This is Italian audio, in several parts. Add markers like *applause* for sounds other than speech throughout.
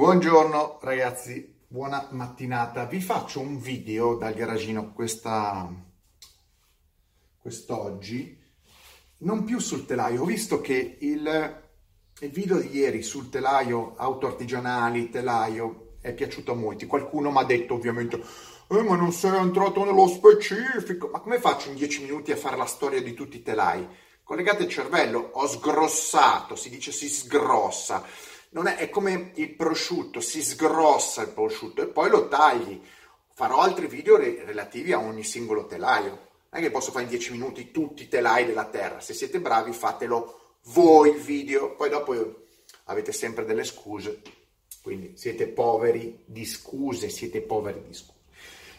Buongiorno ragazzi, buona mattinata. Vi faccio un video dal garagino questa, quest'oggi, non più sul telaio. Ho visto che il, il video di ieri sul telaio, auto artigianali, telaio, è piaciuto a molti. Qualcuno mi ha detto ovviamente, eh, ma non sei entrato nello specifico. Ma come faccio in dieci minuti a fare la storia di tutti i telai? Collegate il cervello, ho sgrossato, si dice si sgrossa è, è come il prosciutto, si sgrossa il prosciutto e poi lo tagli. Farò altri video re- relativi a ogni singolo telaio. Non è che posso fare in 10 minuti tutti i telai della terra. Se siete bravi fatelo voi il video, poi dopo avete sempre delle scuse. Quindi siete poveri di scuse, siete poveri di scuse.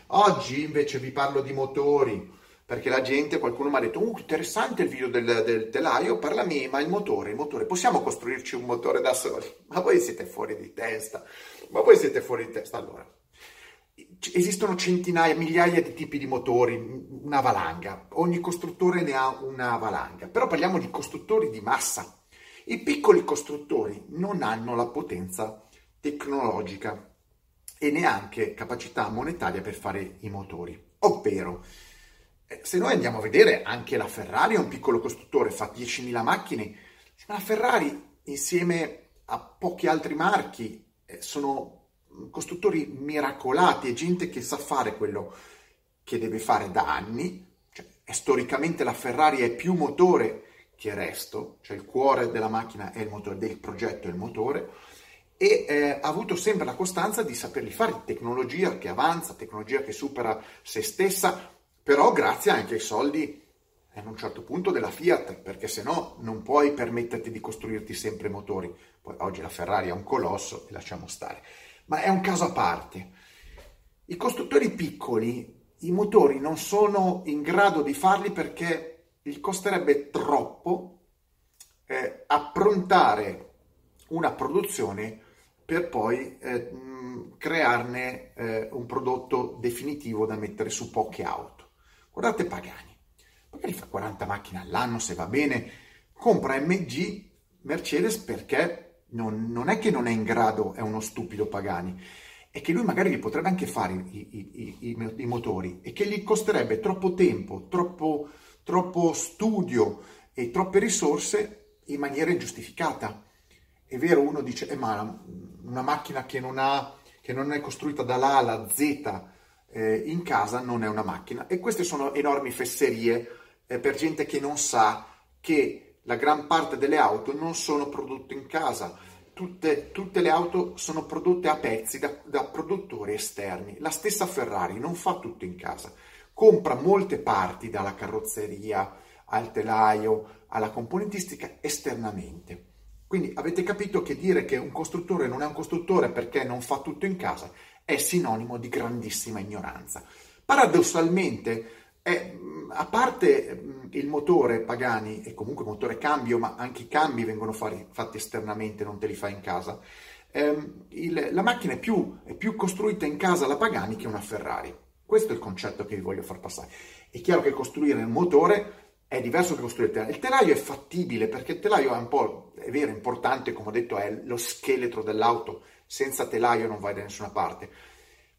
Oggi invece vi parlo di motori, perché la gente, qualcuno mi ha detto, uh, interessante il video del, del telaio, parlami, ma il motore, il motore, possiamo costruirci un motore da soli? *laughs* Ma voi siete fuori di testa, ma voi siete fuori di testa. Allora, esistono centinaia, migliaia di tipi di motori, una valanga, ogni costruttore ne ha una valanga, però parliamo di costruttori di massa. I piccoli costruttori non hanno la potenza tecnologica e neanche capacità monetaria per fare i motori, ovvero se noi andiamo a vedere, anche la Ferrari è un piccolo costruttore, fa 10.000 macchine, ma la Ferrari insieme a pochi altri marchi eh, sono costruttori miracolati, è gente che sa fare quello che deve fare da anni, cioè, storicamente la Ferrari è più motore che resto, cioè il cuore della macchina è il motore, del progetto è il motore, e eh, ha avuto sempre la costanza di saperli fare, tecnologia che avanza, tecnologia che supera se stessa, però grazie anche ai soldi a un certo punto della Fiat, perché se no non puoi permetterti di costruirti sempre motori. Poi oggi la Ferrari è un colosso e lasciamo stare. Ma è un caso a parte. I costruttori piccoli, i motori non sono in grado di farli perché gli costerebbe troppo eh, approntare una produzione per poi eh, crearne eh, un prodotto definitivo da mettere su poche auto. Guardate Pagani. Pagani fa 40 macchine all'anno, se va bene, compra MG Mercedes perché non, non, è che non è in grado, è uno stupido Pagani, è che lui magari gli potrebbe anche fare i, i, i, i motori e che gli costerebbe troppo tempo, troppo, troppo studio e troppe risorse in maniera ingiustificata. È vero, uno dice, eh, ma una macchina che non, ha, che non è costruita dall'A alla Z eh, in casa non è una macchina. E queste sono enormi fesserie eh, per gente che non sa che la gran parte delle auto non sono prodotte in casa. Tutte, tutte le auto sono prodotte a pezzi da, da produttori esterni. La stessa Ferrari non fa tutto in casa, compra molte parti dalla carrozzeria al telaio, alla componentistica esternamente. Quindi avete capito che dire che un costruttore non è un costruttore perché non fa tutto in casa è sinonimo di grandissima ignoranza. Paradossalmente, è, a parte il motore Pagani, e comunque il motore cambio, ma anche i cambi vengono fari, fatti esternamente, non te li fai in casa, ehm, il, la macchina è più, è più costruita in casa la Pagani che una Ferrari. Questo è il concetto che vi voglio far passare. È chiaro che costruire un motore è diverso che costruire il telaio. Il telaio è fattibile perché il telaio è un po', è vero, importante, come ho detto, è lo scheletro dell'auto. Senza telaio non vai da nessuna parte.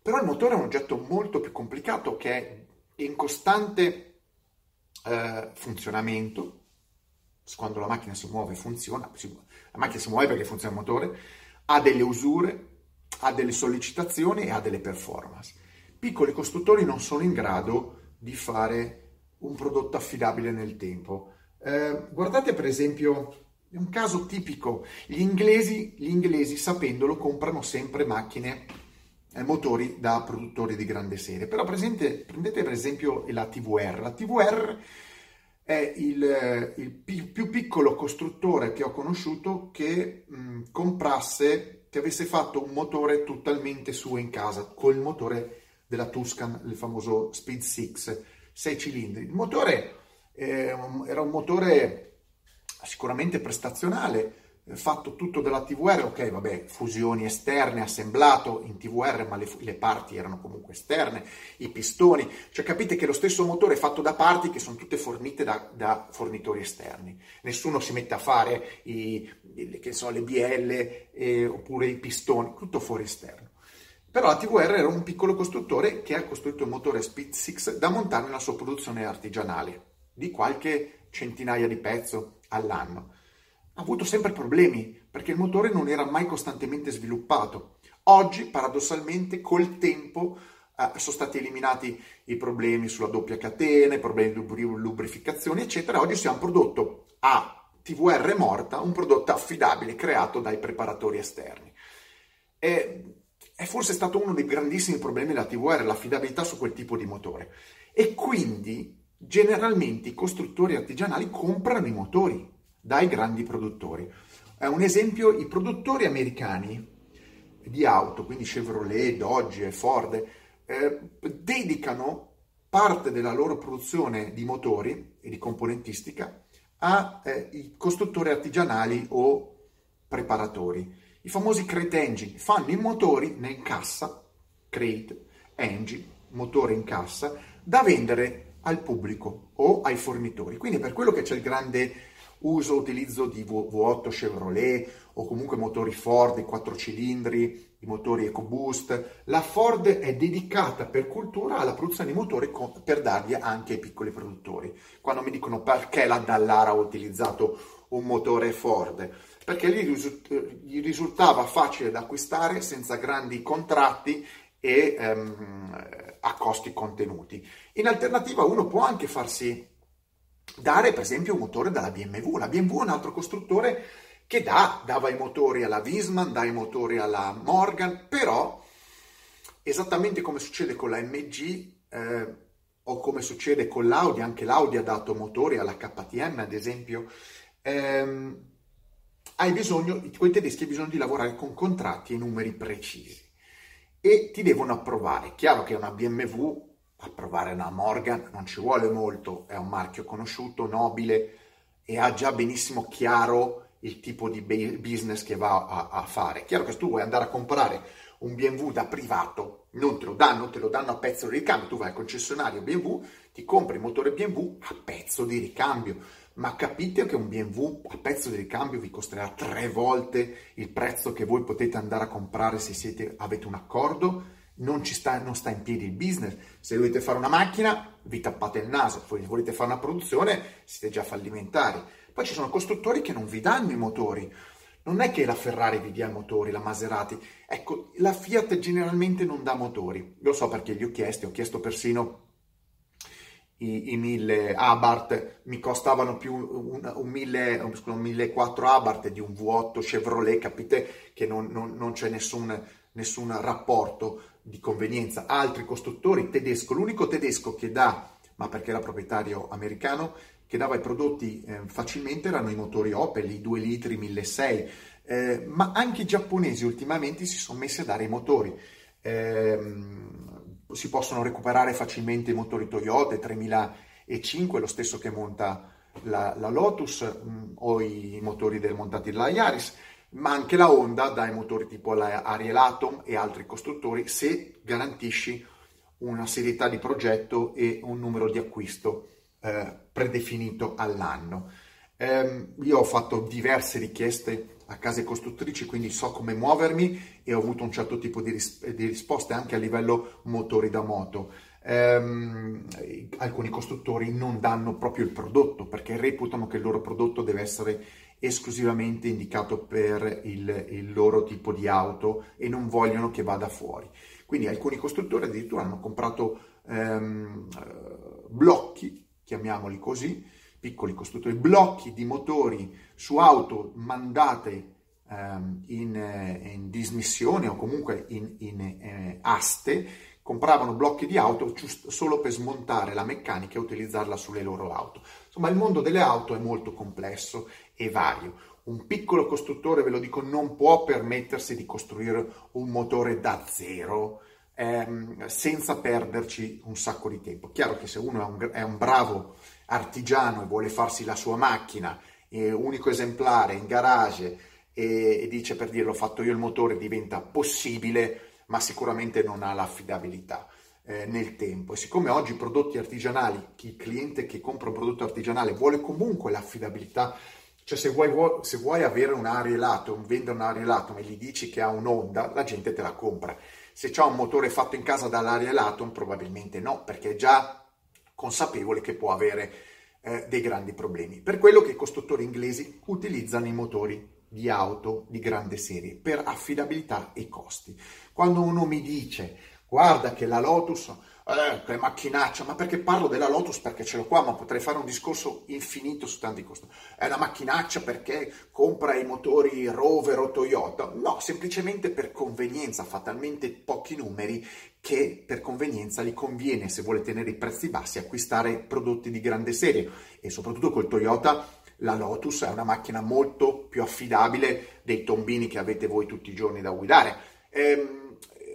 Però il motore è un oggetto molto più complicato che è in costante eh, funzionamento. Quando la macchina si muove funziona, la macchina si muove perché funziona il motore, ha delle usure, ha delle sollecitazioni e ha delle performance. Piccoli costruttori non sono in grado di fare un prodotto affidabile nel tempo. Eh, guardate per esempio un caso tipico, gli inglesi, gli inglesi sapendolo comprano sempre macchine eh, motori da produttori di grande serie. Però presente, prendete per esempio la TVR. La TVR è il, il più, più piccolo costruttore che ho conosciuto che mh, comprasse, che avesse fatto un motore totalmente suo in casa, col motore della Tuscan, il famoso Speed 6 6 cilindri. Il motore eh, era un motore sicuramente prestazionale, fatto tutto dalla TVR, ok, vabbè, fusioni esterne, assemblato in TVR, ma le, le, parti erano comunque esterne, i pistoni, cioè capite che lo stesso motore è fatto da parti che sono tutte fornite da, da fornitori esterni. Nessuno si mette a fare i, i, so, le BL eh, oppure i pistoni, tutto fuori esterno. Però la TVR era un piccolo costruttore che ha costruito un motore Speed 6 da montare nella sua produzione artigianale, di qualche centinaia di pezzo all'anno ha avuto sempre problemi perché il motore non era mai costantemente sviluppato. Oggi, paradossalmente, col tempo eh, sono stati eliminati i problemi sulla doppia catena, i problemi di lubrificazione, eccetera. Oggi si è un prodotto a TVR morta, un prodotto affidabile creato dai preparatori esterni. E è forse stato uno dei grandissimi problemi della TVR, l'affidabilità su quel tipo di motore. E quindi generalmente i costruttori artigianali comprano i motori dai grandi produttori. È un esempio, i produttori americani di auto, quindi Chevrolet, Dodge Ford, eh, dedicano parte della loro produzione di motori e di componentistica ai eh, costruttori artigianali o preparatori. I famosi crate engine fanno i motori in cassa, crate engine, motore in cassa, da vendere al pubblico o ai fornitori. Quindi per quello che c'è il grande uso utilizzo di V8 Chevrolet o comunque motori Ford, i 4 cilindri, i motori EcoBoost. La Ford è dedicata per cultura alla produzione di motori per darli anche ai piccoli produttori. Quando mi dicono perché la Dallara ha utilizzato un motore Ford, perché gli, risultava facile da acquistare senza grandi contratti e ehm, a costi contenuti. In alternativa uno può anche farsi dare per esempio un motore dalla BMW. La BMW è un altro costruttore che dà, dava i motori alla Wiesmann, dà i motori alla Morgan, però esattamente come succede con la MG eh, o come succede con l'Audi, anche l'Audi ha dato motori alla KTM ad esempio, ehm, hai bisogno, quei tedeschi hai bisogno di lavorare con contratti e numeri precisi e ti devono approvare. Chiaro che una BMW a provare una Morgan non ci vuole molto, è un marchio conosciuto, nobile e ha già benissimo chiaro il tipo di business che va a, a fare. Chiaro che se tu vuoi andare a comprare un BMW da privato, non te lo danno, te lo danno a pezzo di ricambio, tu vai al concessionario BMW, ti compri il motore BMW a pezzo di ricambio, ma capite che un BMW a pezzo di ricambio vi costerà tre volte il prezzo che voi potete andare a comprare se siete, avete un accordo? non, sta, non sta in piedi il business. Se volete fare una macchina, vi tappate il naso. Se volete fare una produzione, siete già fallimentari. Poi ci sono costruttori che non vi danno i motori. Non è che la Ferrari vi dia i motori, la Maserati. Ecco, la Fiat generalmente non dà motori. Lo so perché li ho chiesti, ho chiesto persino i, i 1000 Abarth, mi costavano più un, un, 1000, un 1400 Abarth di un V8 Chevrolet, capite che non, non, non c'è nessun, nessun rapporto di convenienza. Altri costruttori, tedesco, l'unico tedesco che dà, ma perché era proprietario americano, che dava i prodotti eh, facilmente erano i motori Opel, i 2 litri 1600, eh, ma anche i giapponesi ultimamente si sono messi a dare i motori. Eh, si possono recuperare facilmente i motori Toyota 3005, lo stesso che monta la, la Lotus mh, mm, o i motori del, montati dalla Yaris ma anche la Honda dai motori tipo la Ariel Atom e altri costruttori se garantisci una serietà di progetto e un numero di acquisto eh, predefinito all'anno. Eh, io ho fatto diverse richieste a case costruttrici, quindi so come muovermi e ho avuto un certo tipo di, ris- di risposte anche a livello motori da moto. Eh, alcuni costruttori non danno proprio il prodotto perché reputano che il loro prodotto deve essere esclusivamente indicato per il, il, loro tipo di auto e non vogliono che vada fuori. Quindi alcuni costruttori addirittura hanno comprato ehm, blocchi, chiamiamoli così, piccoli costruttori, blocchi di motori su auto mandate ehm, in, in, dismissione o comunque in, in eh, aste, compravano blocchi di auto giusto, solo per smontare la meccanica e utilizzarla sulle loro auto. Insomma, il mondo delle auto è molto complesso e vario. Un piccolo costruttore, ve lo dico, non può permettersi di costruire un motore da zero ehm, senza perderci un sacco di tempo. Chiaro che se uno è un, è un bravo artigiano e vuole farsi la sua macchina, eh, unico esemplare in garage, e, e dice per dirlo ho fatto io il motore diventa possibile ma sicuramente non ha l'affidabilità eh, nel tempo. E siccome oggi i prodotti artigianali, il cliente che compra un prodotto artigianale vuole comunque l'affidabilità, cioè se vuoi, se vuoi avere un arielato, vendere un arielato e gli dici che ha un'onda, la gente te la compra. Se c'è un motore fatto in casa dall'arielato, probabilmente no, perché già consapevole che può avere eh, dei grandi problemi. Per quello che i costruttori inglesi utilizzano i motori di auto di grande serie per affidabilità e costi. Quando uno mi dice guarda che la Lotus, eh, che macchinaccia, ma perché parlo della Lotus? Perché ce l'ho qua, ma potrei fare un discorso infinito su tanti costi. È una macchinaccia perché compra i motori Rover o Toyota? No, semplicemente per convenienza, fa talmente pochi numeri che per convenienza gli conviene, se vuole tenere i prezzi bassi, acquistare prodotti di grande serie e soprattutto col Toyota la Lotus è una macchina molto più affidabile dei tombini che avete voi tutti i giorni da guidare. Ehm,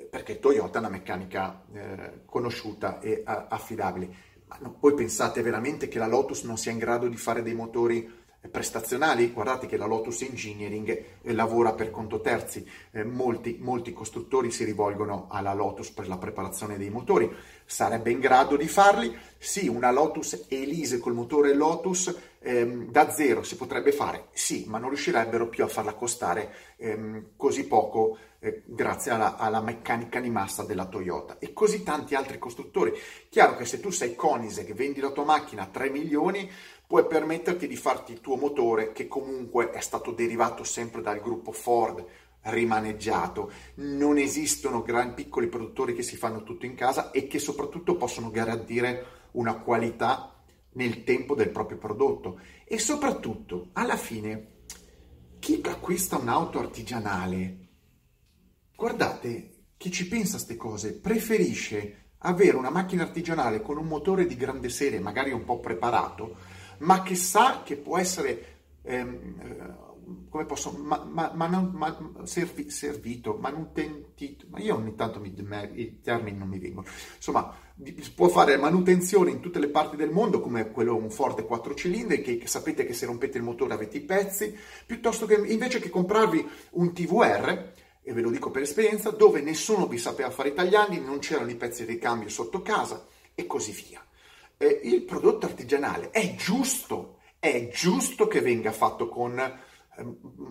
perché Toyota è una meccanica eh, conosciuta e a, affidabile. Ma no, voi pensate veramente che la Lotus non sia in grado di fare dei motori eh, prestazionali? Guardate che la Lotus Engineering eh, lavora per conto terzi, eh, molti, molti costruttori si rivolgono alla Lotus per la preparazione dei motori. Sarebbe in grado di farli? Sì, una Lotus Elise col motore Lotus ehm, da zero si potrebbe fare? Sì, ma non riuscirebbero più a farla costare ehm, così poco eh, grazie alla, alla, meccanica di massa della Toyota e così tanti altri costruttori. Chiaro che se tu sei Conise che vendi la tua macchina a 3 milioni, puoi permetterti di farti il tuo motore che comunque è stato derivato sempre dal gruppo Ford rimaneggiato. Non esistono gran piccoli produttori che si fanno tutto in casa e che soprattutto possono garantire una qualità nel tempo del proprio prodotto. E soprattutto, alla fine, chi acquista un'auto artigianale Guardate, chi ci pensa a queste cose preferisce avere una macchina artigianale con un motore di grande serie, magari un po' preparato, ma che sa che può essere, ehm, eh, come posso, ma, ma, ma, ma servi, servito, manutentito, ma io ogni tanto mi, i termini non mi vengono, insomma, può fare manutenzione in tutte le parti del mondo, come quello un forte 4 cilindri, che, che sapete che se rompete il motore avete i pezzi, piuttosto che invece che comprarvi un TVR, e ve lo dico per esperienza, dove nessuno vi sapeva fare italiani, non c'erano i pezzi di ricambio sotto casa e così via. Eh, il prodotto artigianale è giusto, è giusto che venga fatto con,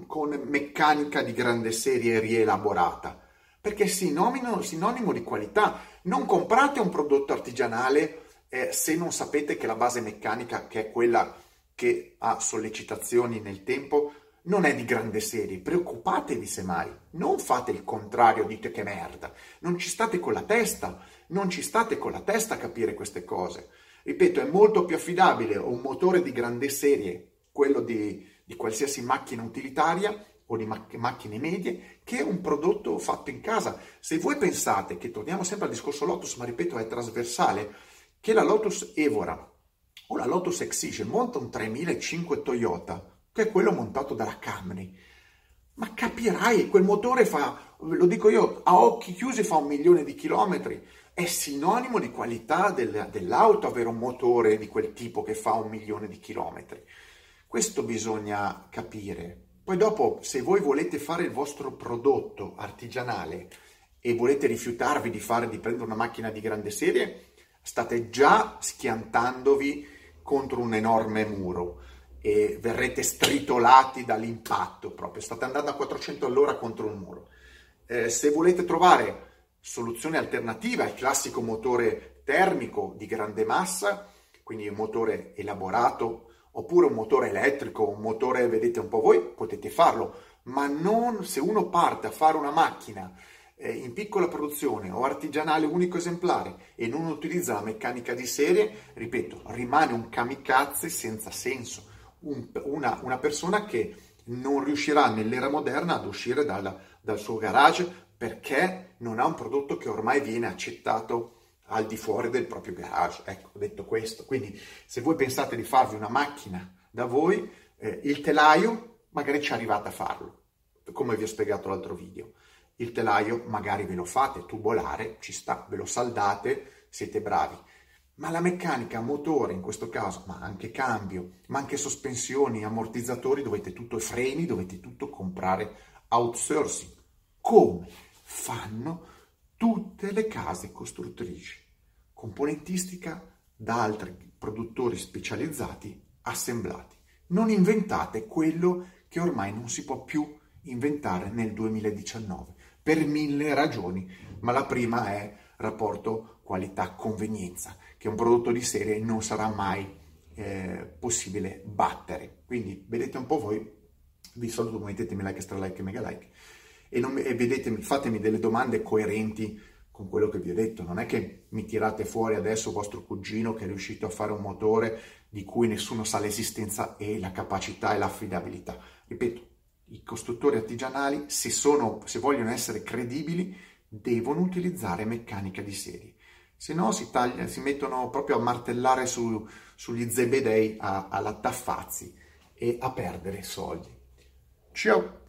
con meccanica di grande serie rielaborata, perché sinonimo, sinonimo di qualità. Non comprate un prodotto artigianale eh, se non sapete che la base meccanica, che è quella che ha sollecitazioni nel tempo, non è di grande serie, preoccupatevi semmai, non fate il contrario, dite che merda, non ci state con la testa, non ci state con la testa a capire queste cose. Ripeto, è molto più affidabile un motore di grande serie, quello di, di qualsiasi macchina utilitaria o di mac- macchine medie, che un prodotto fatto in casa. Se voi pensate che, torniamo sempre al discorso Lotus, ma ripeto è trasversale, che la Lotus Evora o la Lotus Exige monta un 3005 Toyota, che è quello montato dalla Camry. Ma capirai, quel motore fa, lo dico io, a occhi chiusi fa un milione di chilometri. È sinonimo di qualità del, dell'auto avere un motore di quel tipo che fa un milione di chilometri. Questo bisogna capire. Poi dopo, se voi volete fare il vostro prodotto artigianale e volete rifiutarvi di fare, di prendere una macchina di grande serie, state già schiantandovi contro un enorme muro e verrete stritolati dall'impatto proprio, state andando a 400 all'ora contro un muro. Eh, se volete trovare soluzioni alternative al classico motore termico di grande massa, quindi un motore elaborato, oppure un motore elettrico, un motore, vedete un po' voi, potete farlo, ma non se uno parte a fare una macchina eh, in piccola produzione o artigianale unico esemplare e non utilizza la meccanica di serie, ripeto, rimane un kamikaze senza senso. Un, una, una, persona che non riuscirà nell'era moderna ad uscire dal, dal suo garage perché non ha un prodotto che ormai viene accettato al di fuori del proprio garage. Ecco, detto questo, quindi se voi pensate di farvi una macchina da voi, eh, il telaio magari ci arrivate a farlo, come vi ho spiegato l'altro video. Il telaio magari ve lo fate tubolare, ci sta, ve lo saldate, siete bravi Ma la meccanica, motore in questo caso, ma anche cambio, ma anche sospensioni, ammortizzatori, dovete tutto, freni, dovete tutto comprare outsourcing. Come fanno tutte le case costruttrici? Componentistica da altri produttori specializzati assemblati. Non inventate quello che ormai non si può più inventare nel 2019 per mille ragioni, ma la prima è rapporto qualità-convenienza, che un prodotto di serie non sarà mai eh, possibile battere. Quindi vedete un po' voi, vi saluto, mettetemi like, stra like e mega like e, non, e vedetemi, fatemi delle domande coerenti con quello che vi ho detto. Non è che mi tirate fuori adesso vostro cugino che è riuscito a fare un motore di cui nessuno sa l'esistenza e la capacità e l'affidabilità. Ripeto, i costruttori artigianali, se, sono, se vogliono essere credibili, devono utilizzare meccanica di serie. Se no si, taglia, si mettono proprio a martellare su, sugli zebedei, a, alla taffazzi e a perdere soldi. Ciao!